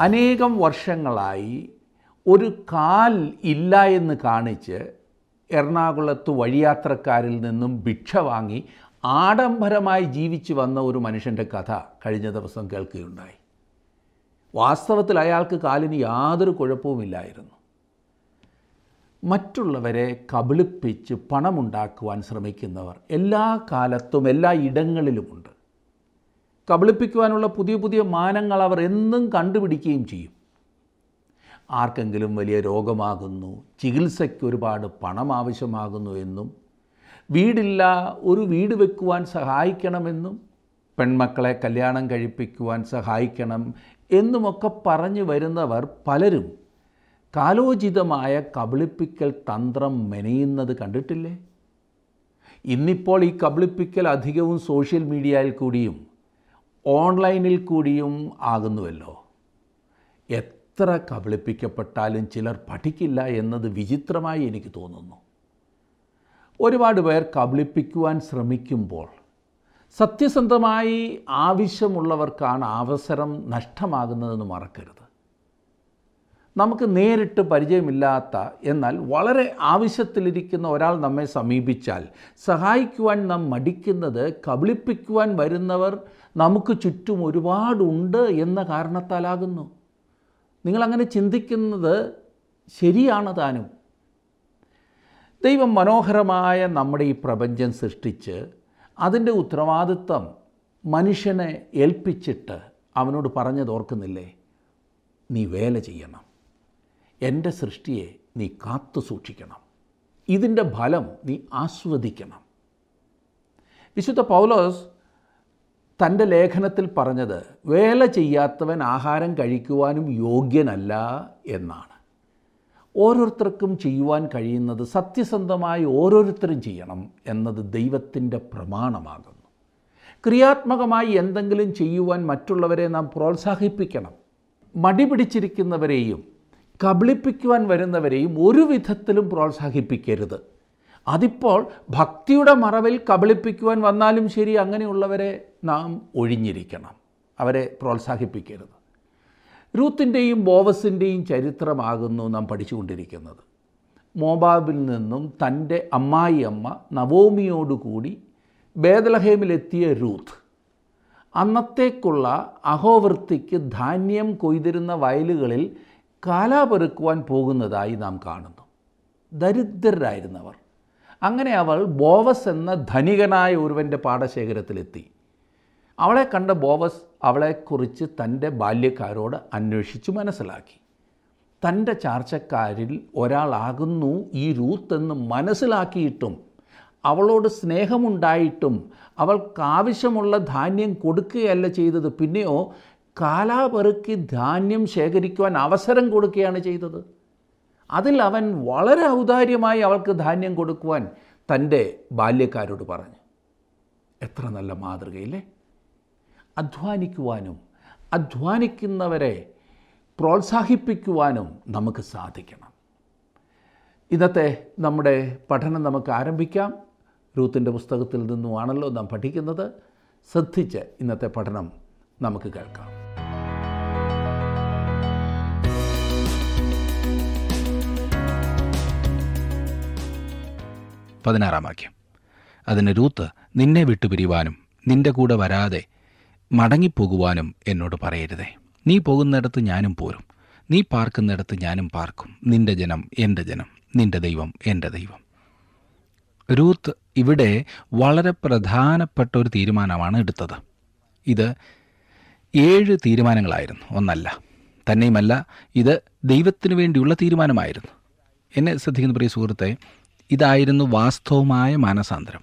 അനേകം വർഷങ്ങളായി ഒരു കാൽ ഇല്ല എന്ന് കാണിച്ച് എറണാകുളത്ത് വഴിയാത്രക്കാരിൽ നിന്നും ഭിക്ഷ വാങ്ങി ആഡംബരമായി ജീവിച്ചു വന്ന ഒരു മനുഷ്യന്റെ കഥ കഴിഞ്ഞ ദിവസം കേൾക്കുകയുണ്ടായി. വാസ്തവത്തിൽ അയാൾക്ക് കാലിന് യാതൊരു കുഴപ്പവുമില്ലായിരുന്നു. മറ്റുള്ളവരെ കബളിപ്പിച്ച് പണമുണ്ടാക്കുവാൻ ശ്രമിക്കുന്നവർ എല്ലാ കാലത്തും എല്ലാ ഇടങ്ങളിലുമുണ്ട്. കബളിപ്പിക്കുവാനുള്ള പുതിയ പുതിയ മാനങ്ങൾ അവർ എന്നും കണ്ടുപിടിക്കുകയും ചെയ്യും. ആർക്കെങ്കിലും വലിയ രോഗമാകുന്നു ചികിത്സയ്ക്ക് ഒരുപാട് പണം ആവശ്യമാകുന്നു എന്നും വീടില്ല ഒരു വീട് വെക്കുവാൻ സഹായിക്കണമെന്നും പെൺമക്കളെ കല്യാണം കഴിപ്പിക്കുവാൻ സഹായിക്കണം എന്നുമൊക്കെ പറഞ്ഞു വരുന്നവർ പലരും കാലോചിതമായ കബളിപ്പിക്കൽ തന്ത്രം മെനയുന്നത് കണ്ടിട്ടില്ലേ? ഇന്നിപ്പോൾ ഈ കബളിപ്പിക്കൽ അധികവും സോഷ്യൽ മീഡിയയിൽ കൂടിയും ഓൺലൈനിൽ കൂടിയും ആകുന്നുവല്ലോ. എത്ര കബളിപ്പിക്കപ്പെട്ടാലും ചിലർ പഠിക്കില്ല എന്നത് വിചിത്രമായി എനിക്ക് തോന്നുന്നു. ഒരുപാട് പേർ കബളിപ്പിക്കുവാൻ ശ്രമിക്കുമ്പോൾ സത്യസന്ധമായി ആവശ്യമുള്ളവർക്കാണ് അവസരം നഷ്ടമാകുന്നതെന്ന് മറക്കരുത്. നമുക്ക് നേരിട്ട് പരിചയമില്ലാത്ത എന്നാൽ വളരെ ആവശ്യത്തിലിരിക്കുന്ന ഒരാൾ നമ്മെ സമീപിച്ചാൽ സഹായിക്കുവാൻ നാം മടിക്കുന്നത് കബളിപ്പിക്കുവാൻ വരുന്നവർ നമുക്ക് ചുറ്റും ഒരുപാടുണ്ട് എന്ന കാരണത്താലാകുന്നു. നിങ്ങളങ്ങനെ ചിന്തിക്കുന്നത് ശരിയാണ് താനും. ദൈവം മനോഹരമായ നമ്മുടെ ഈ പ്രപഞ്ചം സൃഷ്ടിച്ച് അതിന്റെ ഉത്തരവാദിത്വം മനുഷ്യനെ ഏൽപ്പിച്ചിട്ട് അവനോട് പറഞ്ഞത് ഓർക്കുന്നില്ലേ? നീ വേല ചെയ്യണം. എന്റെ സൃഷ്ടിയെ നീ കാത്തു സൂക്ഷിക്കണം. ഇതിന്റെ ഫലം നീ ആസ്വദിക്കണം. വിശുദ്ധ പൗലോസ് തന്റെ ലേഖനത്തിൽ പറഞ്ഞത് വേല ചെയ്യാത്തവൻ ആഹാരം കഴിക്കുവാനും യോഗ്യനല്ല എന്നാണ്. ഓരോരുത്തർക്കും ചെയ്യുവാൻ കഴിയുന്നത് സത്യസന്ധമായി ഓരോരുത്തരും ചെയ്യണം എന്നത് ദൈവത്തിന്റെ പ്രമാണമാകുന്നു. ക്രിയാത്മകമായി എന്തെങ്കിലും ചെയ്യുവാൻ മറ്റുള്ളവരെ നാം പ്രോത്സാഹിപ്പിക്കണം. മടി പിടിച്ചിരിക്കുന്നവരെയും കബളിപ്പിക്കുവാൻ വരുന്നവരെയും ഒരു വിധത്തിലും പ്രോത്സാഹിപ്പിക്കരുത്. അതിപ്പോൾ ഭക്തിയുടെ മറവിൽ കബളിപ്പിക്കുവാൻ വന്നാലും ശരി അങ്ങനെയുള്ളവരെ നാം ഒഴിഞ്ഞിരിക്കണം. അവരെ പ്രോത്സാഹിപ്പിക്കരുത്. രൂത്തിന്റെയും ബോവസിന്റെയും ചരിത്രമാകുന്നു നാം പഠിച്ചുകൊണ്ടിരിക്കുന്നത്. മോബാബിൽ നിന്നും തന്റെ അമ്മായി അമ്മ നവോമിയോടുകൂടി ബേദലഹേമിലെത്തിയ രൂത്ത്. അന്നത്തേക്കുള്ള അഹോവൃത്തിക്ക് ധാന്യം കൊയ്തിരുന്ന വയലുകളിൽ കാലാപെറുക്കുവാൻ പോകുന്നതായി നാം കാണുന്നു. ദരിദ്രരായിരുന്നവർ. അങ്ങനെ അവൾ ബോവസ് എന്ന ധനികനായ ഒരുവന്റെ പാടശേഖരത്തിലെത്തി. അവളെ കണ്ട ബോവസ് അവളെക്കുറിച്ച് തന്റെ ബാല്യക്കാരോട് അന്വേഷിച്ചു മനസ്സിലാക്കി. തന്റെ ചാർച്ചക്കാരിൽ ഒരാളാകുന്നു ഈ രൂത്ത് എന്ന് മനസ്സിലാക്കിയിട്ടും അവളോട് സ്നേഹമുണ്ടായിട്ടും അവൾക്കാവശ്യമുള്ള ധാന്യം കൊടുക്കുകയല്ല ചെയ്തത്. പിന്നെയോ കാലാപെറുക്കി ധാന്യം ശേഖരിക്കുവാൻ അവസരം കൊടുക്കുകയാണ് ചെയ്തത്. അതിൽ അവൻ വളരെ ഔദാര്യമായി അവൾക്ക് ധാന്യം കൊടുക്കുവാൻ തന്റെ ബാല്യക്കാരോട് പറഞ്ഞു. എത്ര നല്ല മാതൃകയില്ലേ? അധ്വാനിക്കുവാനും അധ്വാനിക്കുന്നവരെ പ്രോത്സാഹിപ്പിക്കുവാനും നമുക്ക് സാധിക്കണം. ഇന്നത്തെ നമ്മുടെ പഠനം നമുക്ക് ആരംഭിക്കാം. രൂത്തിന്റെ പുസ്തകത്തിൽ നിന്നുമാണല്ലോ നാം പഠിക്കുന്നത്. ശ്രദ്ധിച്ച് ഇന്നത്തെ പഠനം നമുക്ക് കേൾക്കാം. പതിനാറാം വാക്യം. അതിന് രൂത്ത് നിന്നെ വിട്ടുപിരിവാനും നിന്റെ കൂടെ വരാതെ മടങ്ങിപ്പോകുവാനും എന്നോട് പറയരുതേ. നീ പോകുന്നിടത്ത് ഞാനും പോരും. നീ പാർക്കുന്നിടത്ത് ഞാനും പാർക്കും. നിന്റെ ജനം എന്റെ ജനം നിന്റെ ദൈവം എന്റെ ദൈവം. രൂത്ത് ഇവിടെ വളരെ പ്രധാനപ്പെട്ട ഒരു തീരുമാനമാണ് എടുത്തത്. ഇത് ഏഴ് തീരുമാനങ്ങളായിരുന്നു. ഒന്നല്ല തന്നെയുമല്ല ഇത് ദൈവത്തിനു വേണ്ടിയുള്ള തീരുമാനമായിരുന്നു. എന്നെ ശ്രദ്ധിക്കുന്ന പ്രിയ സുഹൃത്തെ ഇതായിരുന്നു വാസ്തവമായ മാനസാന്തരം.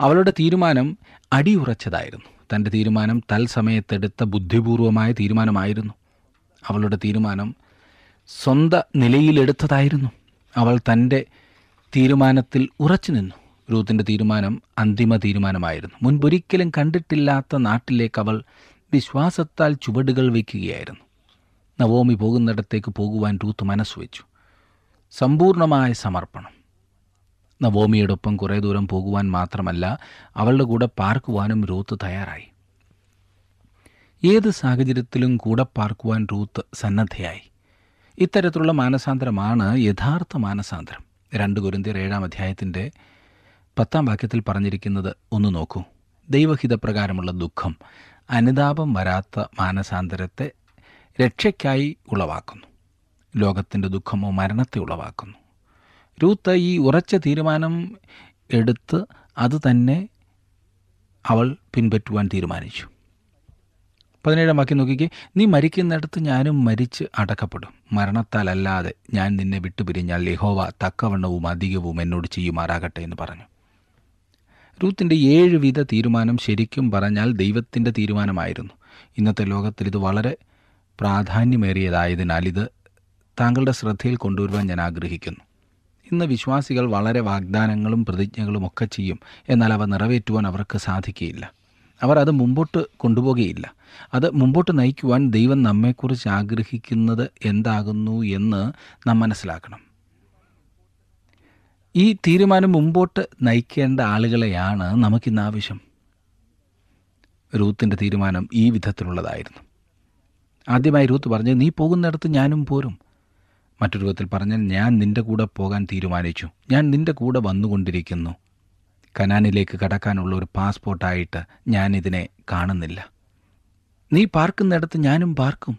അവളുടെ തീരുമാനം അടിയുറച്ചതായിരുന്നു. തന്റെ തീരുമാനം തൽസമയത്തെടുത്ത ബുദ്ധിപൂർവമായ തീരുമാനമായിരുന്നു. അവളുടെ തീരുമാനം സ്വന്ത നിലയിലെടുത്തതായിരുന്നു. അവൾ തന്റെ തീരുമാനത്തിൽ ഉറച്ചു നിന്നു. രൂത്തിന്റെ തീരുമാനം അന്തിമ തീരുമാനമായിരുന്നു. മുൻപൊരിക്കലും കണ്ടിട്ടില്ലാത്ത നാട്ടിലേക്ക് അവൾ വിശ്വാസത്താൽ ചുവടുകൾ വയ്ക്കുകയായിരുന്നു. നവോമി പോകുന്നിടത്തേക്ക് പോകുവാൻ റൂത്ത് മനസ്സുവെച്ചു. സമ്പൂർണമായ സമർപ്പണം. നവോമിയോടൊപ്പം കുറേ ദൂരം പോകുവാൻ മാത്രമല്ല അവളുടെ കൂടെ പാർക്കുവാനും രൂത്ത് തയ്യാറായി. ഏത് സാഹചര്യത്തിലും കൂടെ പാർക്കുവാൻ റൂത്ത് സന്നദ്ധയായി. ഇത്തരത്തിലുള്ള മാനസാന്തരമാണ് യഥാർത്ഥ മാനസാന്തരം. രണ്ട് ഗുരുന്തിർ ഏഴാം അധ്യായത്തിന്റെ പത്താം വാക്യത്തിൽ പറഞ്ഞിരിക്കുന്നത് ഒന്ന് നോക്കൂ. ദൈവഹിതപ്രകാരമുള്ള ദുഃഖം അനുതാപം വരാത്ത മാനസാന്തരത്തെ രക്ഷയ്ക്കായി ഉളവാക്കുന്നു. ലോകത്തിന്റെ ദുഃഖമോ മരണത്തെ ഉളവാക്കുന്നു. രൂത്ത് ഈ ഉറച്ച തീരുമാനം എടുത്ത് അത് തന്നെ അവൾ പിൻപറ്റുവാൻ തീരുമാനിച്ചു. പതിനേഴാം വാക്യം നോക്കിക്കേ. നീ മരിക്കുന്നിടത്ത് ഞാനും മരിച്ച് അടക്കപ്പെടും. മരണത്താലല്ലാതെ ഞാൻ നിന്നെ വിട്ടുപിരിഞ്ഞാൽ ലിഹോവ തക്കവണ്ണവും അധികവും എന്നോട് ചെയ്യുമാറാകട്ടെ എന്ന് പറഞ്ഞു. രൂത്തിന്റെ ഏഴ് വിധ തീരുമാനം ശരിക്കും പറഞ്ഞാൽ ദൈവത്തിന്റെ തീരുമാനമായിരുന്നു. ഇന്നത്തെ ലോകത്തിൽ ഇത് വളരെ പ്രാധാന്യമേറിയതായതിനാൽ ഇത് താങ്കളുടെ ശ്രദ്ധയിൽ കൊണ്ടുവരുവാൻ ഞാൻ ആഗ്രഹിക്കുന്നു. ഇന്ന് വിശ്വാസികൾ വളരെ വാഗ്ദാനങ്ങളും പ്രതിജ്ഞകളും ഒക്കെ ചെയ്യും. എന്നാൽ അവ നിറവേറ്റുവാൻ അവർക്ക് സാധിക്കുകയില്ല. അവർ അത് മുമ്പോട്ട് കൊണ്ടുപോകുകയില്ല. അത് മുമ്പോട്ട് നയിക്കുവാൻ ദൈവം നമ്മെക്കുറിച്ച് ആഗ്രഹിക്കുന്നത് എന്താകുന്നു എന്ന് നാം മനസ്സിലാക്കണം. ഈ തീരുമാനം മുമ്പോട്ട് നയിക്കേണ്ട ആളുകളെയാണ് നമുക്കിന്ന് ആവശ്യം. റൂത്തിന്റെ തീരുമാനം ഈ വിധത്തിലുള്ളതായിരുന്നു. ആദ്യമായി റൂത്ത് പറഞ്ഞ് നീ പോകുന്നിടത്ത് ഞാനും പോരും. മറ്റൊരു വിധത്തിൽ പറഞ്ഞാൽ ഞാൻ നിന്റെ കൂടെ പോകാൻ തീരുമാനിച്ചു. ഞാൻ നിന്റെ കൂടെ വന്നുകൊണ്ടിരിക്കുന്നു. കനാനിലേക്ക് കടക്കാനുള്ള ഒരു പാസ്പോർട്ടായിട്ട് ഞാനിതിനെ കാണുന്നില്ല. നീ പാർക്കുന്നിടത്ത് ഞാനും പാർക്കും.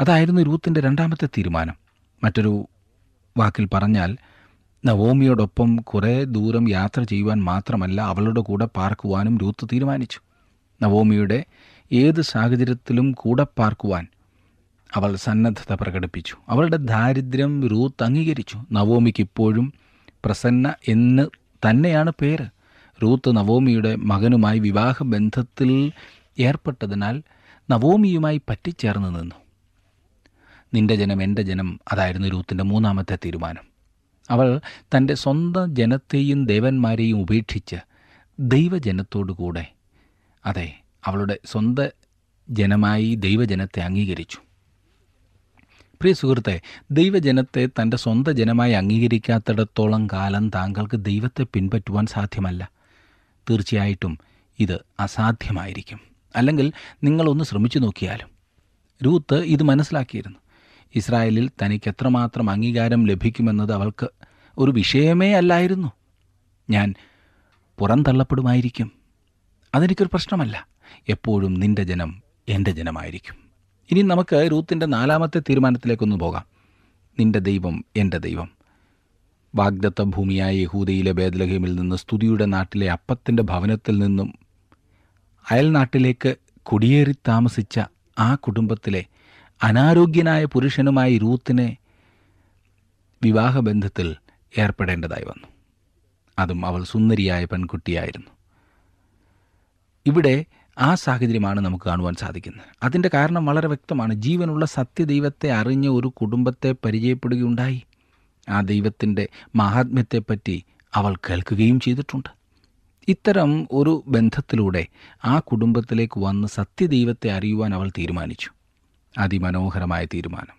അതായിരുന്നു രൂത്തിന്റെ രണ്ടാമത്തെ തീരുമാനം. മറ്റൊരു വാക്കിൽ പറഞ്ഞാൽ നവോമിയോടൊപ്പം കുറേ ദൂരം യാത്ര ചെയ്യുവാൻ മാത്രമല്ല അവളുടെ കൂടെ പാർക്കുവാനും രൂത്ത് തീരുമാനിച്ചു. നവോമിയുടെ ഏത് സാഹചര്യത്തിലും കൂടെ പാർക്കുവാൻ അവൾ സന്നദ്ധത പ്രകടിപ്പിച്ചു. അവളുടെ ദാരിദ്ര്യം റൂത്ത് അംഗീകരിച്ചു. നവോമിക്ക് ഇപ്പോഴും പ്രസന്ന എന്ന് തന്നെയാണ് പേര്. റൂത്ത് നവോമിയുടെ മകനുമായി വിവാഹബന്ധത്തിൽ ഏർപ്പെട്ടതിനാൽ നവോമിയുമായി പറ്റിച്ചേർന്ന് നിന്നു. നിന്റെ ജനം എന്റെ ജനം അതായിരുന്നു രൂത്തിന്റെ മൂന്നാമത്തെ തീരുമാനം. അവൾ തന്റെ സ്വന്തം ജനത്തെയും ദേവന്മാരെയും ഉപേക്ഷിച്ച് ദൈവജനത്തോടു കൂടെ അതെ അവളുടെ സ്വന്തം ജനമായി ദൈവജനത്തെ അംഗീകരിച്ചു. പ്രിയ സുഹൃത്തെ ദൈവജനത്തെ തന്റെ സ്വന്തം ജനമായി അംഗീകരിക്കാത്തിടത്തോളം കാലം താങ്കൾക്ക് ദൈവത്തെ പിൻപറ്റുവാൻ സാധ്യമല്ല. തീർച്ചയായിട്ടും ഇത് അസാധ്യമായിരിക്കും. അല്ലെങ്കിൽ നിങ്ങളൊന്ന് ശ്രമിച്ചു നോക്കിയാലും. രൂത്ത് ഇത് മനസ്സിലാക്കിയിരുന്നു. ഇസ്രായേലിൽ തനിക്ക് എത്രമാത്രം അംഗീകാരം ലഭിക്കുമെന്നത് അവൾക്ക് ഒരു വിഷയമേ അല്ലായിരുന്നു. ഞാൻ പുറന്തള്ളപ്പെടുമായിരിക്കും. അതെനിക്കൊരു പ്രശ്നമല്ല. എപ്പോഴും നിന്റെ ജനം എന്റെ ജനമായിരിക്കും. ഇനി നമുക്ക് രൂത്തിന്റെ നാലാമത്തെ തീരുമാനത്തിലേക്കൊന്ന് പോകാം. നിന്റെ ദൈവം എന്റെ ദൈവം. വാഗ്ദത്ത ഭൂമിയായ യഹൂദയിലെ ബേദലഹീമിൽ നിന്ന് സ്തുതിയുടെ നാട്ടിലെ അപ്പത്തിന്റെ ഭവനത്തിൽ നിന്നും അയൽനാട്ടിലേക്ക് കുടിയേറി താമസിച്ച ആ കുടുംബത്തിലെ അനാരോഗ്യനായ പുരുഷനുമായി രൂത്തിനെ വിവാഹബന്ധത്തിൽ ഏർപ്പെടേണ്ടതായി വന്നു. അതും അവൾ സുന്ദരിയായ പെൺകുട്ടിയായിരുന്നു. ഇവിടെ ആ സാഹചര്യമാണ് നമുക്ക് കാണുവാൻ സാധിക്കുന്നത്. അതിന്റെ കാരണം വളരെ വ്യക്തമാണ്. ജീവനുള്ള സത്യദൈവത്തെ അറിഞ്ഞ ഒരു കുടുംബത്തെ പരിചയപ്പെടുകയുണ്ടായി. ആ ദൈവത്തിന്റെ മഹാത്മ്യത്തെപ്പറ്റി അവൾ കേൾക്കുകയും ചെയ്തിട്ടുണ്ട്. ഇത്തരം ഒരു ബന്ധത്തിലൂടെ ആ കുടുംബത്തിലേക്ക് വന്ന് സത്യദൈവത്തെ അറിയുവാൻ അവൾ തീരുമാനിച്ചു. അതിമനോഹരമായ തീരുമാനം.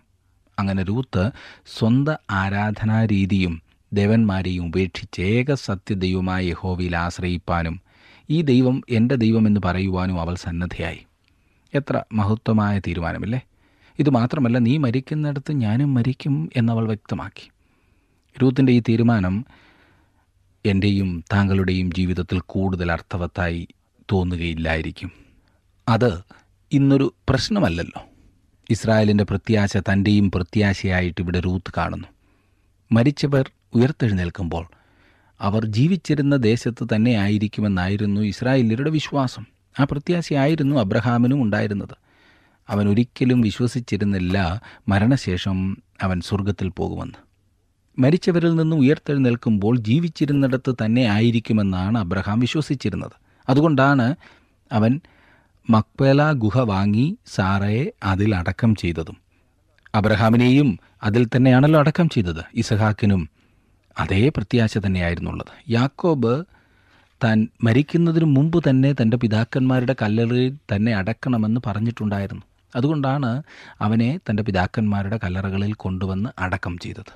അങ്ങനെ രൂത്ത് സ്വന്ത ആരാധനാരീതിയും ദേവന്മാരെയും ഉപേക്ഷിച്ച് ഏക സത്യദൈവമായ യഹോവയിൽ ആശ്രയിപ്പാനും ഈ ദൈവം എന്റെ ദൈവമെന്ന് പറയുവാനും അവൾ സന്നദ്ധയായി. എത്ര മഹത്വമായ തീരുമാനമില്ലേ? ഇതുമാത്രമല്ല നീ മരിക്കുന്നിടത്ത് ഞാനും മരിക്കും എന്നവൾ വ്യക്തമാക്കി. രൂത്തിന്റെ ഈ തീരുമാനം എന്റെയും താങ്കളുടെയും ജീവിതത്തിൽ കൂടുതൽ അർത്ഥവത്തായി തോന്നുകയില്ലായിരിക്കും. അത് ഇന്നൊരു പ്രശ്നമല്ലല്ലോ. ഇസ്രായേലിന്റെ പ്രത്യാശ തന്റെയും പ്രത്യാശയായിട്ട് ഇവിടെ റൂത്ത് കാണുന്നു. മരിച്ചവർ ഉയർത്തെഴുന്നേൽക്കുമ്പോൾ അവർ ജീവിച്ചിരുന്ന ദേശത്ത് തന്നെ ആയിരിക്കുമെന്നായിരുന്നു ഇസ്രായേലിയരുടെ വിശ്വാസം. ആ പ്രത്യാശയായിരുന്നു അബ്രഹാമിനും ഉണ്ടായിരുന്നത്. അവൻ ഒരിക്കലും വിശ്വസിച്ചിരുന്നില്ല. മരണശേഷം അവൻ സ്വർഗത്തിൽ പോകുമെന്ന്. മരിച്ചവരിൽ നിന്ന് ഉയർത്തെഴുന്നേൽക്കുമ്പോൾ ജീവിച്ചിരുന്നിടത്ത് തന്നെ ആയിരിക്കുമെന്നാണ് അബ്രഹാം വിശ്വസിച്ചിരുന്നത്. അതുകൊണ്ടാണ് അവൻ മക്പേല ഗുഹ വാങ്ങി സാറയെ അതിൽ അടക്കം ചെയ്തതും. അബ്രഹാമിനെയും അതിൽ തന്നെയാണല്ലോ അടക്കം ചെയ്തത്. ഇസഹാക്കിനും അതേ പ്രത്യാശ തന്നെയായിരുന്നുള്ളത് യാക്കോബ് താൻ മരിക്കുന്നതിന് മുമ്പ് തന്നെ തന്റെ പിതാക്കന്മാരുടെ കല്ലറയിൽ തന്നെ അടക്കണമെന്ന് പറഞ്ഞിട്ടുണ്ടായിരുന്നു. അതുകൊണ്ടാണ് അവനെ തന്റെ പിതാക്കന്മാരുടെ കല്ലറകളിൽ കൊണ്ടുവന്ന് അടക്കം ചെയ്തത്.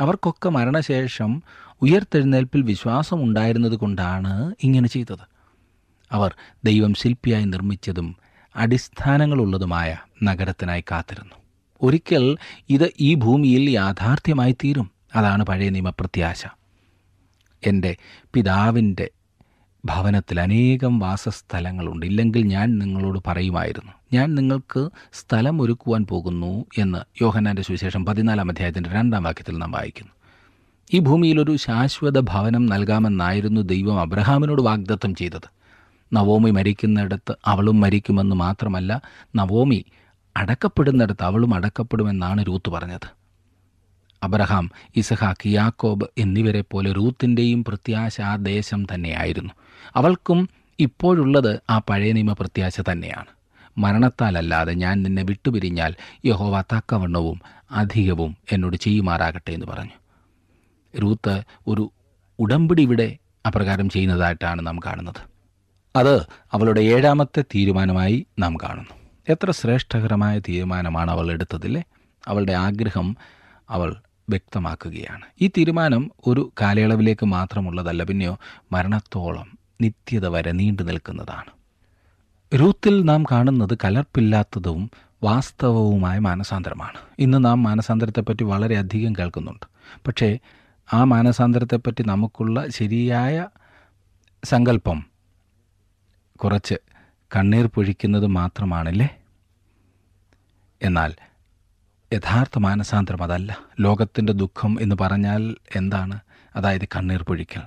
അവർക്കൊക്കെ മരണശേഷം ഉയർത്തെഴുന്നേൽപ്പിൽ വിശ്വാസം ഉണ്ടായിരുന്നത് കൊണ്ടാണ് ഇങ്ങനെ ചെയ്തത്. അവർ ദൈവം ശില്പിയായി നിർമ്മിച്ചതും അടിസ്ഥാനങ്ങളുള്ളതുമായ നഗരത്തിനായി കാത്തിരുന്നു. ഒരിക്കൽ ഇത് ഈ ഭൂമിയിൽ യാഥാർത്ഥ്യമായി തീരും അതാണ് പഴയ നിയമപ്രത്യാശ. എന്റെ പിതാവിന്റെ ഭവനത്തിൽ അനേകം വാസസ്ഥലങ്ങളുണ്ട്. ഇല്ലെങ്കിൽ ഞാൻ നിങ്ങളോട് പറയുമായിരുന്നു ഞാൻ നിങ്ങൾക്ക് സ്ഥലം ഒരുക്കുവാൻ പോകുന്നു എന്ന് യോഹനാന്റെ സുവിശേഷം പതിനാലാം അധ്യായത്തിന്റെ രണ്ടാം വാക്യത്തിൽ നാം വായിക്കുന്നു. ഈ ഭൂമിയിലൊരു ശാശ്വത ഭവനം നൽകാമെന്നായിരുന്നു ദൈവം അബ്രഹാമിനോട് വാഗ്ദത്തം ചെയ്തത്. നവോമി മരിക്കുന്നിടത്ത് അവളും മരിക്കുമെന്ന് മാത്രമല്ല നവോമി അടക്കപ്പെടുന്നിടത്ത് അവളും അടക്കപ്പെടുമെന്നാണ് രൂത്ത് പറഞ്ഞത്. അബ്രഹാം ഇസഹാക്ക് യാക്കോബ് എന്നിവരെ പോലെ റൂത്തിന്റെയും പ്രത്യാശ ആ ദേശം തന്നെയായിരുന്നു. അവൾക്കും ഇപ്പോഴുള്ളത് ആ പഴയ നിയമ പ്രത്യാശ തന്നെയാണ്. മരണത്താലല്ലാതെ ഞാൻ നിന്നെ വിട്ടുപിരിഞ്ഞാൽ യഹോവ തക്കവണ്ണവും അധികവും എന്നോട് ചെയ്യുമാറാകട്ടെ എന്ന് പറഞ്ഞു. റൂത്ത് ഒരു ഉടമ്പടി ഇവിടെ അപ്രകാരം ചെയ്യുന്നതായിട്ടാണ് നാം കാണുന്നത്. അത് അവളുടെ ഏഴാമത്തെ തീരുമാനമായി നാം കാണുന്നു. എത്ര ശ്രേഷ്ഠകരമായ തീരുമാനമാണ് അവൾ എടുത്തതില്ലേ? അവളുടെ ആഗ്രഹം അവൾ വ്യക്തമാക്കുകയാണ്. ഈ തീരുമാനം ഒരു കാലയളവിലേക്ക് മാത്രമുള്ളതല്ല പിന്നെയോ മരണത്തോളം നിത്യത വരെ നീണ്ടു നിൽക്കുന്നതാണ്. രൂത്തിൽ നാം കാണുന്നത് കലർപ്പില്ലാത്തതും വാസ്തവവുമായ മാനസാന്തരമാണ്. ഇന്ന് നാം മാനസാന്തരത്തെപ്പറ്റി വളരെയധികം കേൾക്കുന്നുണ്ട്. പക്ഷേ ആ മാനസാന്തരത്തെപ്പറ്റി നമുക്കുള്ള ശരിയായ സങ്കല്പം കുറച്ച് കണ്ണീർ പൊഴിക്കുന്നത് മാത്രമാണല്ലേ? എന്നാൽ യഥാർത്ഥ മാനസാന്തരം അതല്ല. ലോകത്തിന്റെ ദുഃഖം എന്ന് പറഞ്ഞാൽ എന്താണ്? അതായത് കണ്ണീർ പൊഴിക്കൽ.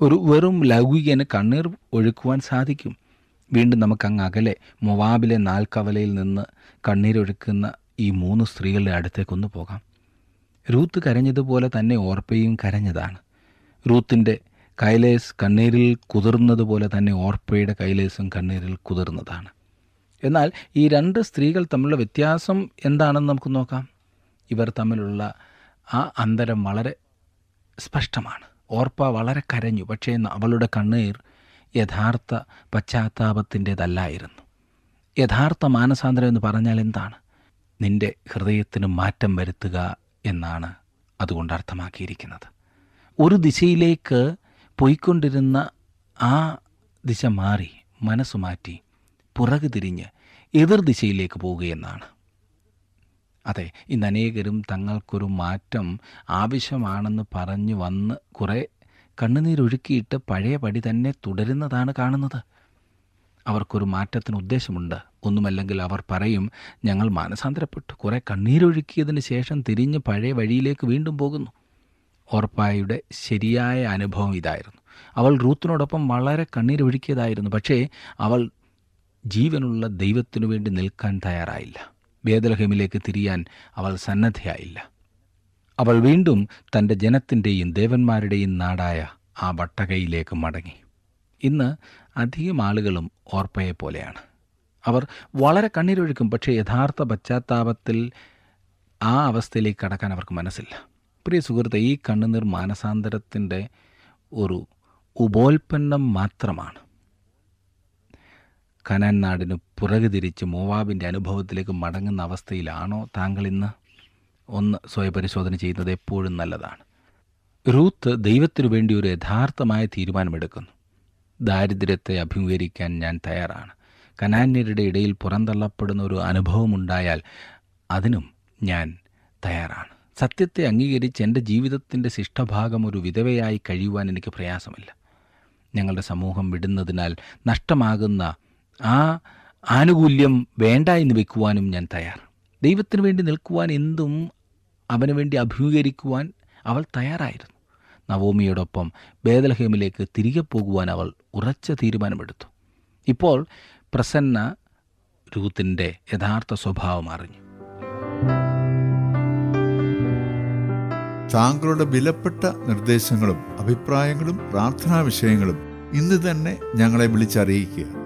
ഒരു വെറും ലൗകികന് കണ്ണീർ ഒഴുക്കുവാൻ സാധിക്കും. വീണ്ടും നമുക്ക് അങ്ങ് അകലെ മൊവാബിലെ നാൽക്കവലയിൽ നിന്ന് കണ്ണീരൊഴുക്കുന്ന ഈ മൂന്ന് സ്ത്രീകളുടെ അടുത്തേക്കൊന്ന് പോകാം. റൂത്ത് കരഞ്ഞതുപോലെ തന്നെ ഓർപ്പയും കരഞ്ഞതാണ്. റൂത്തിന്റെ കൈലേസ് കണ്ണീരിൽ കുതിർന്നതുപോലെ തന്നെ ഓർപ്പയുടെ കൈലേസും കണ്ണീരിൽ കുതിർന്നതാണ്. എന്നാൽ ഈ രണ്ട് സ്ത്രീകൾ തമ്മിലുള്ള വ്യത്യാസം എന്താണെന്ന് നമുക്ക് നോക്കാം. ഇവർ തമ്മിലുള്ള ആ അന്തരം വളരെ സ്പഷ്ടമാണ്. ഓർപ്പ വളരെ കരഞ്ഞു. പക്ഷേ അവളുടെ കണ്ണീർ യഥാർത്ഥ പശ്ചാത്താപത്തിന്റേതല്ലായിരുന്നു. യഥാർത്ഥ മാനസാന്തരം എന്ന് പറഞ്ഞാൽ എന്താണ്? നിന്റെ ഹൃദയത്തിന് മാറ്റം വരുത്തുക എന്നാണ് അതുകൊണ്ട് അർത്ഥമാക്കിയിരിക്കുന്നത്. ഒരു ദിശയിലേക്ക് പോയിക്കൊണ്ടിരുന്ന ആ ദിശ മാറി മനസ്സ് മാറ്റി പുറകു തിരിഞ്ഞ് എതിർദിശയിലേക്ക് പോവുകയെന്നാണ്. അതെ ഇന്ന് അനേകരും തങ്ങൾക്കൊരു മാറ്റം ആവശ്യമാണെന്ന് പറഞ്ഞു വന്ന് കുറേ കണ്ണുനീരൊഴുക്കിയിട്ട് പഴയ പടി തന്നെ തുടരുന്നതാണ് കാണുന്നത്. അവർക്കൊരു മാറ്റത്തിന് ഉദ്ദേശമുണ്ട്. ഒന്നുമല്ലെങ്കിൽ അവർ പറയും ഞങ്ങൾ മാനസാന്തരപ്പെട്ടു. കുറേ കണ്ണീരൊഴുക്കിയതിന് ശേഷം തിരിഞ്ഞ് പഴയ വഴിയിലേക്ക് വീണ്ടും പോകുന്നു. ഓർപ്പായുടെ ശരിയായ അനുഭവം ഇതായിരുന്നു. അവൾ റൂത്തിനോടൊപ്പം വളരെ കണ്ണീരൊഴുക്കിയതായിരുന്നു പക്ഷേ അവൾ ജീവനുള്ള ദൈവത്തിനു വേണ്ടി നിൽക്കാൻ തയ്യാറായില്ല. വേദലഹമിലേക്ക് തിരിയാൻ അവൾ സന്നദ്ധയായില്ല. അവൾ വീണ്ടും തന്റെ ജനത്തിന്റെയും ദേവന്മാരുടെയും നാടായ ആ വട്ടകയിലേക്ക് മടങ്ങി. ഇന്ന് അധികം ആളുകളും ഓർപ്പയെ പോലെയാണ്. അവർ വളരെ കണ്ണീരൊഴുക്കും പക്ഷേ യഥാർത്ഥ പശ്ചാത്താപത്തിൽ ആ അവസ്ഥയിലേക്ക് കടക്കാൻ അവർക്ക് മനസ്സില്ല. പ്രിയ സുഹൃത്തെ ഈ കണ്ണുനീർ മാനസാന്തരത്തിന്റെ ഒരു ഉപോൽപ്പന്നം മാത്രമാണ്. കനാൻ നാടിന് പുറകു തിരിച്ച് മോവാബിന്റെ അനുഭവത്തിലേക്ക് മടങ്ങുന്ന അവസ്ഥയിലാണോ താങ്കൾ ഇന്ന്? ഒന്ന് സ്വയപരിശോധന ചെയ്യുന്നത് എപ്പോഴും നല്ലതാണ്. റൂത്ത് ദൈവത്തിനു വേണ്ടി ഒരു യഥാർത്ഥമായ തീരുമാനമെടുക്കുന്നു. ദാരിദ്ര്യത്തെ അഭിമുഖീകരിക്കാൻ ഞാൻ തയ്യാറാണ്. കനാന്യരുടെ ഇടയിൽ പുറന്തള്ളപ്പെടുന്ന ഒരു അനുഭവമുണ്ടായാൽ അതിനും ഞാൻ തയ്യാറാണ്. സത്യത്തെ അംഗീകരിച്ച് എന്റെ ജീവിതത്തിന്റെ ശിഷ്ടഭാഗം ഒരു വിധവയായി കഴിയുവാൻ എനിക്ക് പ്രയാസമില്ല. ഞങ്ങളുടെ സമൂഹം വിടുന്നതിനാൽ നഷ്ടമാകുന്ന ആ ആനുകൂല്യം വേണ്ട എന്ന് വെക്കുവാനും ഞാൻ തയ്യാർ. ദൈവത്തിന് വേണ്ടി നിൽക്കുവാൻ എന്തും അവന് വേണ്ടി അഭിമുഖീകരിക്കുവാൻ അവൾ തയ്യാറായിരുന്നു. നവോമിയോടൊപ്പം ബേദലഹേമിലേക്ക് തിരികെ പോകുവാൻ അവൾ ഉറച്ച തീരുമാനമെടുത്തു. ഇപ്പോൾ പ്രസന്ന രൂത്തിന്റെ യഥാർത്ഥ സ്വഭാവം അറിഞ്ഞു. താങ്കളുടെ വിലപ്പെട്ട നിർദ്ദേശങ്ങളും അഭിപ്രായങ്ങളും പ്രാർത്ഥനാ വിഷയങ്ങളും ഇന്ന് തന്നെ ഞങ്ങളെ വിളിച്ചറിയിക്കുക.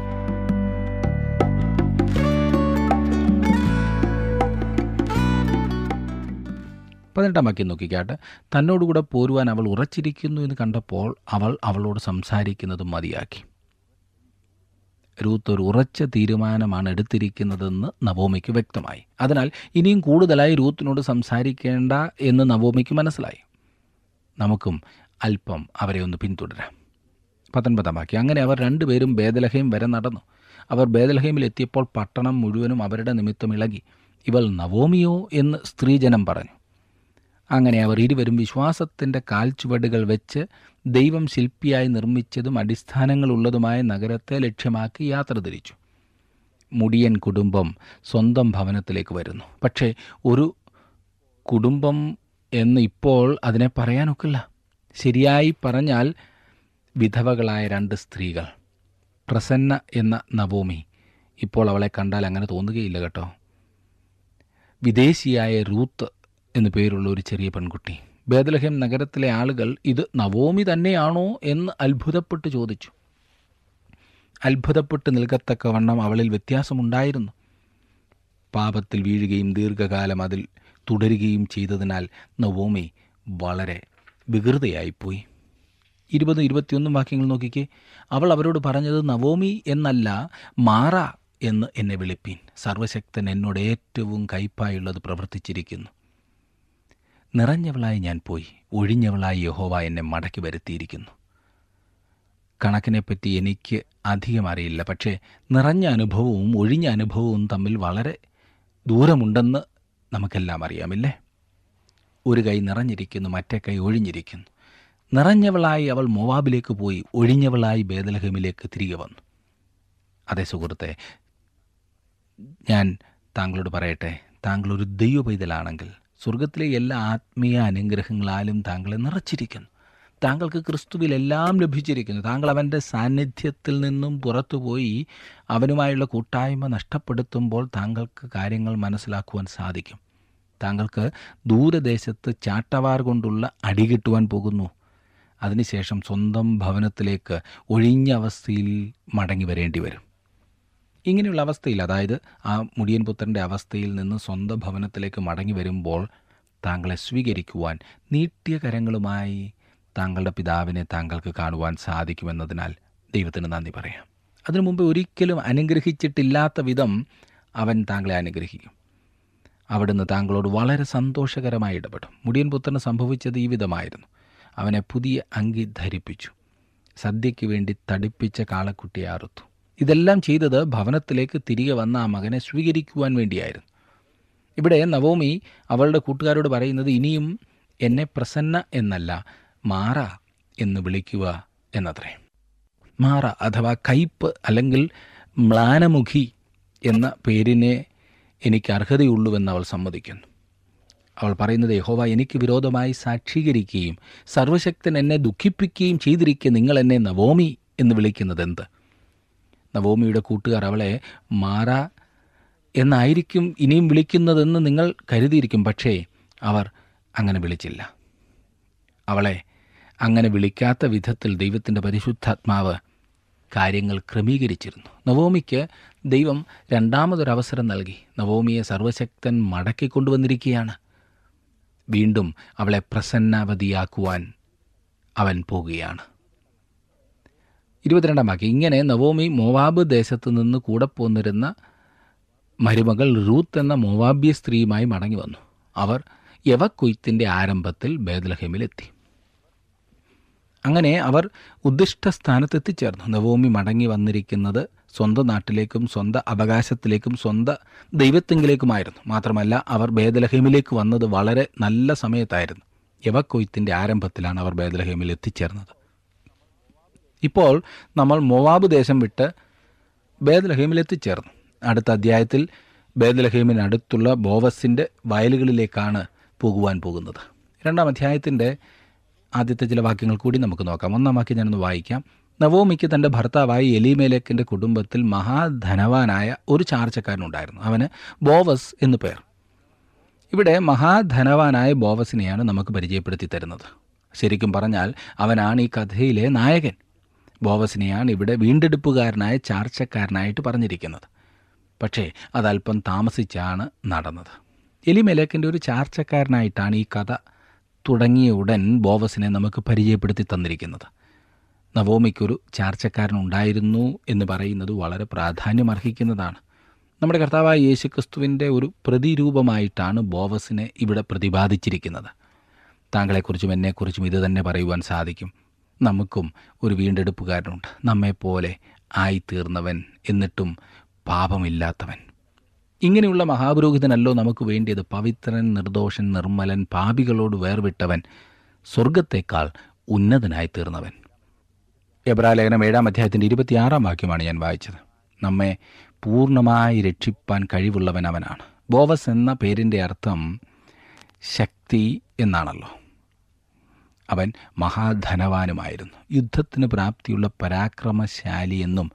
പതിനെട്ടാം വാക്യം നോക്കിക്കാട്ട്. തന്നോടുകൂടെ പോരുവാൻ അവൾ ഉറച്ചിരിക്കുന്നു എന്ന് കണ്ടപ്പോൾ അവൾ അവളോട് സംസാരിക്കുന്നത് മതിയാക്കി. രൂത്ത് ഒരു ഉറച്ച തീരുമാനമാണ് എടുത്തിരിക്കുന്നതെന്ന് നവോമിക്ക് വ്യക്തമായി. അതിനാൽ ഇനിയും കൂടുതലായി രൂത്തിനോട് സംസാരിക്കേണ്ട എന്ന് നവോമിക്ക് മനസ്സിലായി. നമുക്കും അല്പം അവരെ ഒന്ന് പിന്തുടരാം. പത്തൊൻപതാം വാക്യം അങ്ങനെ അവർ രണ്ടുപേരും ബേദലഹേം വരെ നടന്നു. അവർ ബേദലഹേമിൽ എത്തിയപ്പോൾ പട്ടണം മുഴുവനും അവരുടെ നിമിത്തം ഇളകി. ഇവൾ നവോമിയോ എന്ന് സ്ത്രീജനം പറഞ്ഞു. അങ്ങനെ അവർ ഇരുവരും വിശ്വാസത്തിന്റെ കാൽച്ചുവടുകൾ വെച്ച് ദൈവം ശില്പിയായി നിർമ്മിച്ചതും അടിസ്ഥാനങ്ങളുള്ളതുമായ നഗരത്തെ ലക്ഷ്യമാക്കി യാത്ര തിരിച്ചു. മുടിയൻ കുടുംബം സ്വന്തം ഭവനത്തിലേക്ക് വരുന്നു. പക്ഷേ ഒരു കുടുംബം എന്ന് ഇപ്പോൾ അതിനെ പറയാനൊക്കില്ല. ശരിയായി പറഞ്ഞാൽ വിധവകളായ രണ്ട് സ്ത്രീകൾ പ്രസന്ന എന്ന നവോമി. ഇപ്പോൾ അവളെ കണ്ടാൽ അങ്ങനെ തോന്നുകയില്ല കേട്ടോ. വിദേശിയായ റൂത്ത് എന്നു പേരുള്ള ഒരു ചെറിയ പെൺകുട്ടി. ബേദലഹേം നഗരത്തിലെ ആളുകൾ ഇത് നവോമി തന്നെയാണോ എന്ന് അത്ഭുതപ്പെട്ട് ചോദിച്ചു. അത്ഭുതപ്പെട്ട് നിൽക്കത്തക്കവണ്ണം അവളിൽ വ്യത്യാസമുണ്ടായിരുന്നു. പാപത്തിൽ വീഴുകയും ദീർഘകാലം അതിൽ തുടരുകയും ചെയ്തതിനാൽ നവോമി വളരെ വികൃതയായിപ്പോയി. ഇരുപത് ഇരുപത്തിയൊന്നും വാക്യങ്ങൾ നോക്കിക്കേ. അവൾ അവരോട് പറഞ്ഞത് നവോമി എന്നല്ല മാറ എന്ന് എന്നെ വിളിപ്പീൻ. സർവശക്തൻ എന്നോട് ഏറ്റവും കയ്പായുള്ളത് പ്രവർത്തിച്ചിരിക്കുന്നു. നിറഞ്ഞവളായി ഞാൻ പോയി. ഒഴിഞ്ഞവളായി യഹോവ എന്നെ മടക്കി വരുത്തിയിരിക്കുന്നു. കണക്കിനെപ്പറ്റി എനിക്ക് അധികം അറിയില്ല. പക്ഷേ നിറഞ്ഞ അനുഭവവും ഒഴിഞ്ഞ അനുഭവവും തമ്മിൽ വളരെ ദൂരമുണ്ടെന്ന് നമുക്കെല്ലാം അറിയാമില്ലേ? ഒരു കൈ നിറഞ്ഞിരിക്കുന്നു മറ്റേ കൈ ഒഴിഞ്ഞിരിക്കുന്നു. നിറഞ്ഞവളായി അവൾ മൊവാബിലേക്ക് പോയി ഒഴിഞ്ഞവളായി ബേദലഹമിലേക്ക് തിരികെ വന്നു. അതേ സുഹൃത്തെ ഞാൻ താങ്കളോട് പറയട്ടെ താങ്കളൊരു ദൈവ പൈതലാണെങ്കിൽ സ്വർഗത്തിലെ എല്ലാ ആത്മീയ അനുഗ്രഹങ്ങളാലും താങ്കളെ നിറച്ചിരിക്കുന്നു. താങ്കൾക്ക് ക്രിസ്തുവിലെല്ലാം ലഭിച്ചിരിക്കുന്നു. താങ്കൾ അവന്റെ സാന്നിധ്യത്തിൽ നിന്നും പുറത്തുപോയി അവനുമായുള്ള കൂട്ടായ്മ നഷ്ടപ്പെടുത്തുമ്പോൾ താങ്കൾക്ക് കാര്യങ്ങൾ മനസ്സിലാക്കുവാൻ സാധിക്കും. താങ്കൾക്ക് ദൂരദേശത്ത് ചാട്ടവാർ കൊണ്ടുള്ള അടി കിട്ടുവാൻ പോകുന്നു. അതിനുശേഷം സ്വന്തം ഭവനത്തിലേക്ക് ഒഴിഞ്ഞ അവസ്ഥയിൽ മടങ്ങി വരേണ്ടി വരും. ഇങ്ങനെയുള്ള അവസ്ഥയിൽ അതായത് ആ മുടിയൻ പുത്രന്റെ അവസ്ഥയിൽ നിന്ന് സ്വന്തം ഭവനത്തിലേക്ക് മടങ്ങി വരുമ്പോൾ താങ്കളെ സ്വീകരിക്കുവാൻ നീട്ടിയ കരങ്ങളുമായി താങ്കളുടെ പിതാവിനെ താങ്കൾക്ക് കാണുവാൻ സാധിക്കുമെന്നതിനാൽ ദൈവത്തിന് നന്ദി പറയാം. അതിനു മുമ്പ് ഒരിക്കലും അനുഗ്രഹിച്ചിട്ടില്ലാത്ത വിധം അവൻ താങ്കളെ അനുഗ്രഹിക്കും. അവിടുന്ന് താങ്കളോട് വളരെ സന്തോഷകരമായി ഇടപെടും. മുടിയൻ പുത്രന് സംഭവിച്ചത് ഈ വിധമായിരുന്നു. അവനെ പുതിയ അങ്കി ധരിപ്പിച്ചു. സദ്യയ്ക്ക് വേണ്ടി തടിപ്പിച്ച കാളക്കുട്ടിയെ അറുത്തു. ഇതെല്ലാം ചെയ്തത് ഭവനത്തിലേക്ക് തിരികെ വന്ന ആ മകനെ സ്വീകരിക്കുവാൻ വേണ്ടിയായിരുന്നു. ഇവിടെ നവോമി അവളുടെ കൂട്ടുകാരോട് പറയുന്നത് ഇനിയും എന്നെ പ്രസന്ന എന്നല്ല മാറ എന്ന് വിളിക്കുക എന്നത്രേ. മാറ അഥവാ കയ്പ് അല്ലെങ്കിൽ മ്ലാനമുഖി എന്ന പേരിനെ എനിക്ക് അർഹതയുള്ളൂവെന്ന് അവൾ സമ്മതിക്കുന്നു. അവൾ പറയുന്നത് യഹോവ എനിക്ക് വിരോധമായി സാക്ഷീകരിക്കുകയും സർവശക്തൻ എന്നെ ദുഃഖിപ്പിക്കുകയും ചെയ്തിരിക്കെ നിങ്ങൾ എന്നെ നവോമി എന്ന് വിളിക്കുന്നത് എന്ത് നവോമിയുടെ കൂട്ടുകാർ അവളെ മാറ എന്നായിരിക്കും ഇനിയും വിളിക്കുന്നതെന്ന് നിങ്ങൾ കരുതിയിരിക്കും പക്ഷേ അവർ അങ്ങനെ വിളിച്ചില്ല. അവളെ അങ്ങനെ വിളിക്കാത്ത വിധത്തിൽ ദൈവത്തിന്റെ പരിശുദ്ധാത്മാവ് കാര്യങ്ങൾ ക്രമീകരിച്ചിരുന്നു. നവോമിക്ക് ദൈവം രണ്ടാമതൊരവസരം നൽകി. നവോമിയെ സർവശക്തൻ മടക്കിക്കൊണ്ടുവന്നിരിക്കുകയാണ് വീണ്ടും അവളെ പ്രസന്നാവതിയാക്കുവാൻ അവൻ പോകുകയാണ്. ഇരുപത്തിരണ്ടാം വാക്യം ഇങ്ങനെ നവോമി മോവാബ് ദേശത്ത് നിന്ന് കൂടെ പോന്നിരുന്ന മരുമകൾ റൂത്ത് എന്ന മോവാബ്യ സ്ത്രീയുമായി മടങ്ങി വന്നു. അവർ യവക്കൊയ്ത്തിന്റെ ആരംഭത്തിൽ ബേദലഹേമിലെത്തി അങ്ങനെ അവർ ഉദ്ദിഷ്ട സ്ഥാനത്ത് എത്തിച്ചേർന്നു നവോമി മടങ്ങി വന്നിരിക്കുന്നത് സ്വന്തം നാട്ടിലേക്കും സ്വന്തം അവകാശത്തിലേക്കും സ്വന്തം ദൈവത്തെങ്കിലേക്കുമായിരുന്നു. മാത്രമല്ല അവർ ബേദലഹേമിലേക്ക് വന്നത് വളരെ നല്ല സമയത്തായിരുന്നു. യവക്കൊയ്ത്തിന്റെ ആരംഭത്തിലാണ് അവർ ബേദലഹേമിൽ എത്തിച്ചേർന്നത് ഇപ്പോൾ നമ്മൾ മൊവാബ് ദേശം വിട്ട് ബേദലഹേമിൽ എത്തിച്ചേർന്നു അടുത്ത അധ്യായത്തിൽ ബേദലഹീമിനടുത്തുള്ള ബോവസിന്റെ വയലുകളിലേക്കാണ് പോകുവാൻ പോകുന്നത്. രണ്ടാം അധ്യായത്തിന്റെ ആദ്യത്തെ ചില വാക്യങ്ങൾ കൂടി നമുക്ക് നോക്കാം. ഒന്നാം വാക്യം ഞാനൊന്ന് വായിക്കാം. നവോമിക്ക് തന്റെ ഭർത്താവായി എലിമേലേക്കിന്റെ കുടുംബത്തിൽ മഹാധനവാനായ ഒരു ചാർച്ചക്കാരനുണ്ടായിരുന്നു. അവന് ബോവസ് എന്നു പേർ. ഇവിടെ മഹാധനവാനായ ബോവസിനെയാണ് നമുക്ക് പരിചയപ്പെടുത്തി തരുന്നത്. ശരിക്കും പറഞ്ഞാൽ അവനാണ് ഈ കഥയിലെ നായകൻ. ബോവസിനെയാണ് ഇവിടെ വീണ്ടെടുപ്പുകാരനായ ചാർച്ചക്കാരനായിട്ട് പറഞ്ഞിരിക്കുന്നത്. പക്ഷേ അതല്പം താമസിച്ചാണ് നടന്നത്. എലിമെലേക്കിന്റെ ഒരു ചാർച്ചക്കാരനായിട്ടാണ് ഈ കഥ തുടങ്ങിയ ഉടൻ ബോവസിനെ നമുക്ക് പരിചയപ്പെടുത്തി തന്നിരിക്കുന്നത്. നവോമിക്കൊരു ചാർച്ചക്കാരനുണ്ടായിരുന്നു എന്ന് പറയുന്നത് വളരെ പ്രാധാന്യമർഹിക്കുന്നതാണ് നമ്മുടെ കർത്താവായ യേശുക്രിസ്തുവിന്റെ ഒരു പ്രതിരൂപമായിട്ടാണ് ബോവസിനെ ഇവിടെ പ്രതിപാദിച്ചിരിക്കുന്നത്. താങ്കളെക്കുറിച്ചും എന്നെക്കുറിച്ചും ഇത് തന്നെ പറയുവാൻ സാധിക്കും. നമുക്കും ഒരു വീണ്ടെടുപ്പുകാരനുണ്ട്. നമ്മെപ്പോലെ ആയിത്തീർന്നവൻ എന്നിട്ടും പാപമില്ലാത്തവൻ. ഇങ്ങനെയുള്ള മഹാപുരോഹിതനല്ലോ നമുക്ക് വേണ്ടിയത്. പവിത്രൻ നിർദോഷൻ നിർമ്മലൻ പാപികളോട് വേർവിട്ടവൻ സ്വർഗത്തേക്കാൾ ഉന്നതനായി തീർന്നവൻ എബ്രാലേഖനം ഏഴാം അധ്യായത്തിന്റെ ഇരുപത്തിയാറാം വാക്യമാണ് ഞാൻ വായിച്ചത്. നമ്മെ പൂർണമായി രക്ഷിപ്പാൻ കഴിവുള്ളവൻ അവനാണ്. ബോവസ് എന്ന പേരിന്റെ അർത്ഥം ശക്തി എന്നാണല്ലോ. അവൻ മഹാധനവാനുമായിരുന്നു. യുദ്ധത്തിന് പ്രാപ്തിയുള്ള പരാക്രമശാലി എന്നും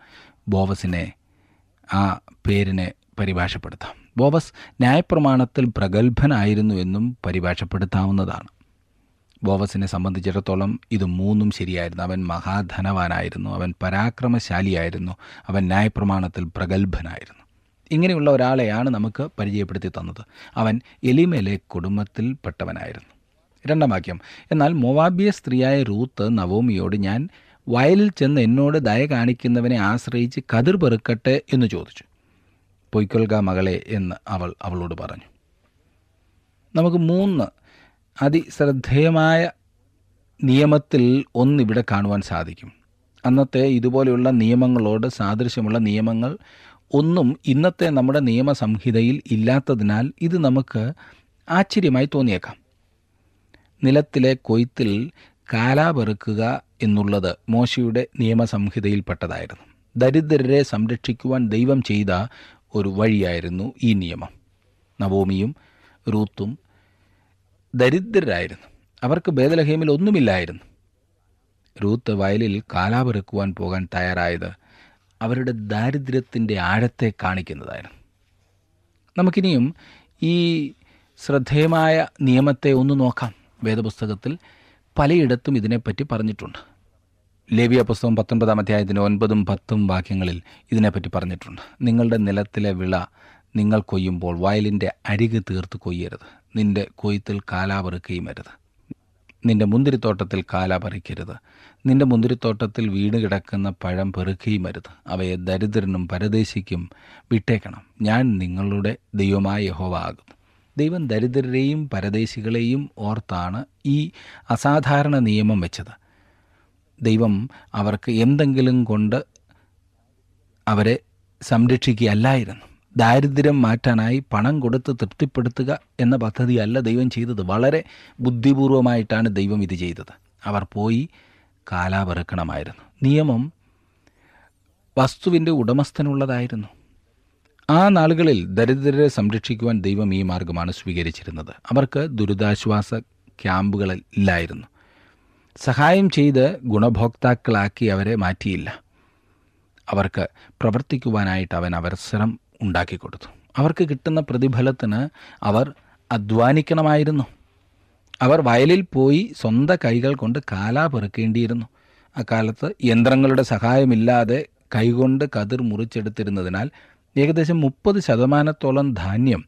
ബോവസിനെ ആ പേരിനെ പരിഭാഷപ്പെടുത്താം. ബോവസ് ന്യായപ്രമാണത്തിൽ പ്രഗത്ഭനായിരുന്നു എന്നും പരിഭാഷപ്പെടുത്താവുന്നതാണ്. ബോവസിനെ സംബന്ധിച്ചിടത്തോളം ഇത് മൂന്നും ശരിയായിരുന്നു. അവൻ മഹാധനവാനായിരുന്നു. അവൻ പരാക്രമശാലിയായിരുന്നു. അവൻ ന്യായപ്രമാണത്തിൽ പ്രഗത്ഭനായിരുന്നു. ഇങ്ങനെയുള്ള ഒരാളെയാണ് നമുക്ക് പരിചയപ്പെടുത്തി തന്നത്. അവൻ എലിമേലെ കുടുംബത്തിൽപ്പെട്ടവനായിരുന്നു. രണ്ടാം വാക്യം. എന്നാൽ മൊവാബിയ സ്ത്രീയായ റൂത്ത് നവോമിയോട് ഞാൻ വയലിൽ ചെന്ന് എന്നോട് ദയ കാണിക്കുന്നവനെ ആശ്രയിച്ച് കതിർ പെറുക്കട്ടെ എന്ന് ചോദിച്ചു. പൊയ്ക്കൊൽക മകളെ എന്ന് അവൾ അവളോട് പറഞ്ഞു. നമുക്ക് മൂന്ന് അതിശ്രദ്ധേയമായ നിയമത്തിൽ ഒന്നിവിടെ കാണുവാൻ സാധിക്കും. അന്നത്തെ ഇതുപോലെയുള്ള നിയമങ്ങളോട് സാദൃശ്യമുള്ള നിയമങ്ങൾ ഒന്നും ഇന്നത്തെ നമ്മുടെ നിയമസംഹിതയിൽ ഇല്ലാത്തതിനാൽ ഇത് നമുക്ക് ആശ്ചര്യമായി തോന്നിയേക്കാം. നിലത്തിലെ കൊയ്ത്തിൽ കാലാപെറുക്കുക എന്നുള്ളത് മോശയുടെ നിയമസംഹിതയിൽപ്പെട്ടതായിരുന്നു. ദരിദ്രരെ സംരക്ഷിക്കുവാൻ ദൈവം ചെയ്ത ഒരു വഴിയായിരുന്നു ഈ നിയമം. നവോമിയും റൂത്തും ദരിദ്രരായിരുന്നു. അവർക്ക് ഭേദലഹേമിൽ ഒന്നുമില്ലായിരുന്നു. റൂത്ത് വയലിൽ കാലാപെറുക്കുവാൻ പോകാൻ തയ്യാറായത് അവരുടെ ദാരിദ്ര്യത്തിന്റെ ആഴത്തെ കാണിക്കുന്നതായിരുന്നു. നമുക്കിനിയും ഈ ശ്രദ്ധേയമായ നിയമത്തെ ഒന്ന് നോക്കാം. വേദപുസ്തകത്തിൽ പലയിടത്തും ഇതിനെപ്പറ്റി പറഞ്ഞിട്ടുണ്ട്. ലേവിയ പുസ്തകം പത്തൊൻപതാം അധ്യായത്തിന്റെ ഒൻപതും പത്തും വാക്യങ്ങളിൽ ഇതിനെപ്പറ്റി പറഞ്ഞിട്ടുണ്ട്. നിങ്ങളുടെ നിലത്തിലെ വിള നിങ്ങൾ കൊയ്യുമ്പോൾ വയലിന്റെ അരിക് തീർത്ത് കൊയ്യരുത്. നിന്റെ കൊയ്ത്തിൽ കാലാപറുക്കുകയും അരുത്. നിന്റെ മുന്തിരിത്തോട്ടത്തിൽ കാല പറിക്കരുത് നിന്റെ മുന്തിരിത്തോട്ടത്തിൽ വീണ് കിടക്കുന്ന പഴം പെറുക്കുകയും അരുത്. അവയെ ദരിദ്രനും പരദേശിക്കും വിട്ടേക്കണം. ഞാൻ നിങ്ങളുടെ ദൈവമായ യഹോവ ആകുന്നു. ദൈവം ദരിദ്രരെയും പരദേശികളെയും ഓർത്താണ് ഈ അസാധാരണ നിയമം വെച്ചത്. ദൈവം അവർക്ക് എന്തെങ്കിലും കൊണ്ട് അവരെ സംരക്ഷിക്കുകയല്ലായിരുന്നു. ദാരിദ്ര്യം മാറ്റാനായി പണം കൊടുത്ത് തൃപ്തിപ്പെടുത്തുക എന്ന പദ്ധതിയല്ല ദൈവം ചെയ്തത്. വളരെ ബുദ്ധിപൂർവമായിട്ടാണ് ദൈവം ഇത് ചെയ്തത്. അവർ പോയി കാലാപെറുക്കണമായിരുന്നു. നിയമം വസ്തുവിന്റെ ഉടമസ്ഥനുള്ളതായിരുന്നു. ആ നാളുകളിൽ ദരിദ്രരെ സംരക്ഷിക്കുവാൻ ദൈവം ഈ മാർഗമാണ് സ്വീകരിച്ചിരുന്നത്. അവർക്ക് ദുരിതാശ്വാസ ക്യാമ്പുകളില്ലായിരുന്നു. സഹായം ചെയ്ത് ഗുണഭോക്താക്കളാക്കി അവരെ മാറ്റിയില്ല. അവർക്ക് പ്രവർത്തിക്കുവാനായിട്ട് അവൻ അവസരം ഉണ്ടാക്കിക്കൊടുത്തു. അവർക്ക് കിട്ടുന്ന പ്രതിഫലത്തിന് അവർ അധ്വാനിക്കണമായിരുന്നു. അവർ വയലിൽ പോയി സ്വന്തം കൈകൾ കൊണ്ട് കാലാ പെറുക്കേണ്ടിയിരുന്നു. അക്കാലത്ത് യന്ത്രങ്ങളുടെ സഹായമില്ലാതെ കൈകൊണ്ട് കതിർ മുറിച്ചെടുത്തിരുന്നതിനാൽ ഏകദേശം മുപ്പത് ശതമാനത്തോളം ധാന്യം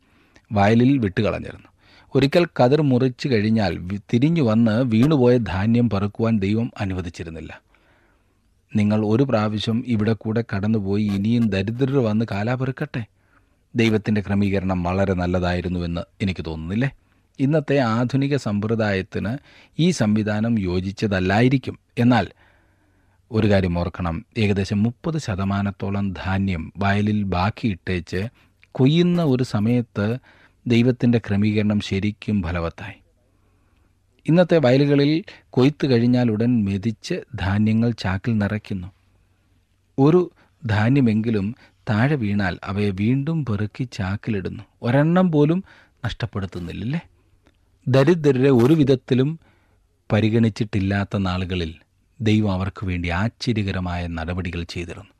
വയലിൽ വിട്ടുകളഞ്ഞിരുന്നു. ഒരിക്കൽ കതിർ മുറിച്ചു കഴിഞ്ഞാൽ തിരിഞ്ഞു വന്ന് വീണുപോയ ധാന്യം പറക്കുവാൻ ദൈവം അനുവദിച്ചിരുന്നില്ല. നിങ്ങൾ ഒരു പ്രാവശ്യം ഇവിടെ കൂടെ കടന്നുപോയി ഇനിയും ദരിദ്രർ വന്ന് കാലാപെറുക്കട്ടെ ദൈവത്തിന്റെ ക്രമീകരണം വളരെ നല്ലതായിരുന്നുവെന്ന് എനിക്ക് തോന്നുന്നില്ലേ? ഇന്നത്തെ ആധുനിക സമ്പ്രദായത്തിന് ഈ സംവിധാനം യോജിച്ചതല്ലായിരിക്കും. എന്നാൽ ഒരു കാര്യം ഓർക്കണം. ഏകദേശം മുപ്പത് ശതമാനത്തോളം ധാന്യം വയലിൽ ബാക്കിയിട്ടേച്ച് കൊയ്യുന്ന ഒരു സമയത്ത് ദൈവത്തിന്റെ ക്രമീകരണം ശരിക്കും ഫലവത്തായി. ഇന്നത്തെ വയലുകളിൽ കൊയ്ത്ത് കഴിഞ്ഞാൽ ഉടൻ മെതിച്ച് ധാന്യങ്ങൾ ചാക്കിൽ നിറയ്ക്കുന്നു. ഒരു ധാന്യമെങ്കിലും താഴെ വീണാൽ അവയെ വീണ്ടും പെറുക്കി ചാക്കിലിടുന്നു. ഒരെണ്ണം പോലും നഷ്ടപ്പെടുത്തുന്നില്ലല്ലേ? ദരിദ്രരെ ഒരു വിധത്തിലും പരിഗണിച്ചിട്ടില്ലാത്ത നാളുകളിൽ ദൈവം അവർക്ക് വേണ്ടി ആശ്ചര്യകരമായ നടപടികൾ ചെയ്തിരുന്നു.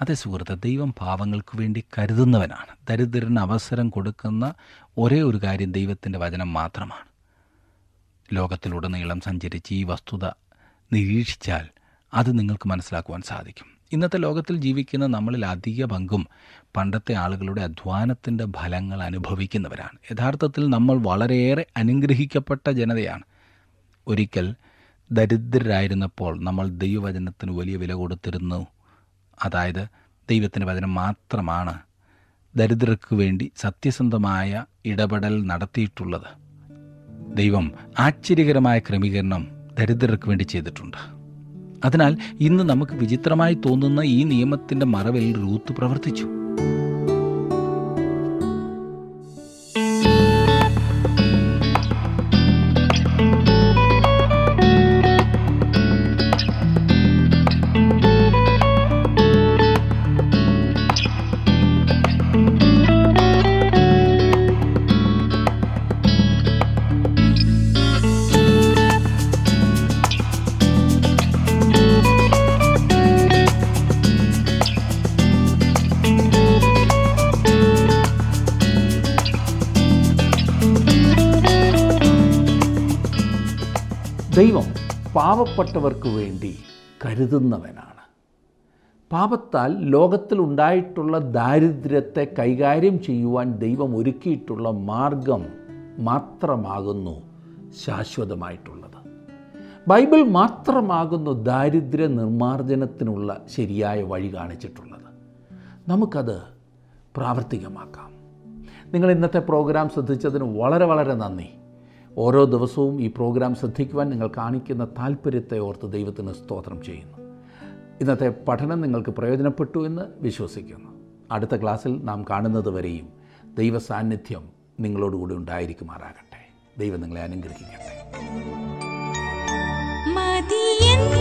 അതേ സുഹൃത്ത് ദൈവം പാവങ്ങൾക്ക് വേണ്ടി കരുതുന്നവനാണ്. ദരിദ്രന് അവസരം കൊടുക്കുന്ന ഒരേ ഒരു കാര്യം ദൈവത്തിന്റെ വചനം മാത്രമാണ്. ലോകത്തിലുടനീളം സഞ്ചരിച്ച് ഈ വസ്തുത നിരീക്ഷിച്ചാൽ അത് നിങ്ങൾക്ക് മനസ്സിലാക്കുവാൻ സാധിക്കും. ഇന്നത്തെ ലോകത്തിൽ ജീവിക്കുന്ന നമ്മളിൽ അധിക പങ്കും പണ്ടത്തെ ആളുകളുടെ അധ്വാനത്തിന്റെ ഫലങ്ങൾ അനുഭവിക്കുന്നവരാണ്. യഥാർത്ഥത്തിൽ നമ്മൾ വളരെയേറെ അനുഗ്രഹിക്കപ്പെട്ട ജനതയാണ്. ഒരിക്കൽ ദരിദ്രരായിരുന്നപ്പോൾ നമ്മൾ ദൈവവചനത്തിന് വലിയ വില കൊടുത്തിരുന്നു. അതായത് ദൈവത്തിന്റെ വചനം മാത്രമാണ് ദരിദ്രർക്ക് വേണ്ടി സത്യസന്ധമായ ഇടപെടൽ നടത്തിയിട്ടുള്ളത്. ദൈവം ആശ്ചര്യകരമായ ക്രമീകരണം ദരിദ്രർക്ക് വേണ്ടി ചെയ്തിട്ടുണ്ട്. അതിനാൽ ഇന്ന് നമുക്ക് വിചിത്രമായി തോന്നുന്ന ഈ നിയമത്തിന്റെ മറവിൽ റൂത്ത് പ്രവർത്തിച്ചു. ദൈവം പാവപ്പെട്ടവർക്ക് വേണ്ടി കരുതുന്നവനാണ്. പാപത്താൽ ലോകത്തിൽ ഉണ്ടായിട്ടുള്ള ദാരിദ്ര്യത്തെ കൈകാര്യം ചെയ്യുവാൻ ദൈവം ഒരുക്കിയിട്ടുള്ള മാർഗം മാത്രമാകുന്നു ശാശ്വതമായിട്ടുള്ളത്. ബൈബിൾ മാത്രമാകുന്നു ദാരിദ്ര്യ നിർമ്മാർജനത്തിനുള്ള ശരിയായ വഴി കാണിച്ചിട്ടുള്ളത്. നമുക്കത് പ്രാവർത്തികമാക്കാം. നിങ്ങൾ ഇന്നത്തെ പ്രോഗ്രാം ശ്രദ്ധിച്ചതിന് വളരെ വളരെ നന്ദി. ഓരോ ദിവസവും ഈ പ്രോഗ്രാം ശ്രദ്ധിക്കുവാൻ നിങ്ങൾ കാണിക്കുന്ന താല്പര്യത്തെ ഓർത്ത് ദൈവത്തിന് സ്തോത്രം ചെയ്യുന്നു. ഇന്നത്തെ പഠനം നിങ്ങൾക്ക് പ്രയോജനപ്പെട്ടു എന്ന് വിശ്വസിക്കുന്നു. അടുത്ത ക്ലാസ്സിൽ നാം കാണുന്നത് വരെയും ദൈവ സാന്നിധ്യം നിങ്ങളോടുകൂടി ഉണ്ടായിരിക്കുമാറാകട്ടെ. ദൈവം നിങ്ങളെ അനുഗ്രഹിക്കട്ടെ. മതിയെന്ന്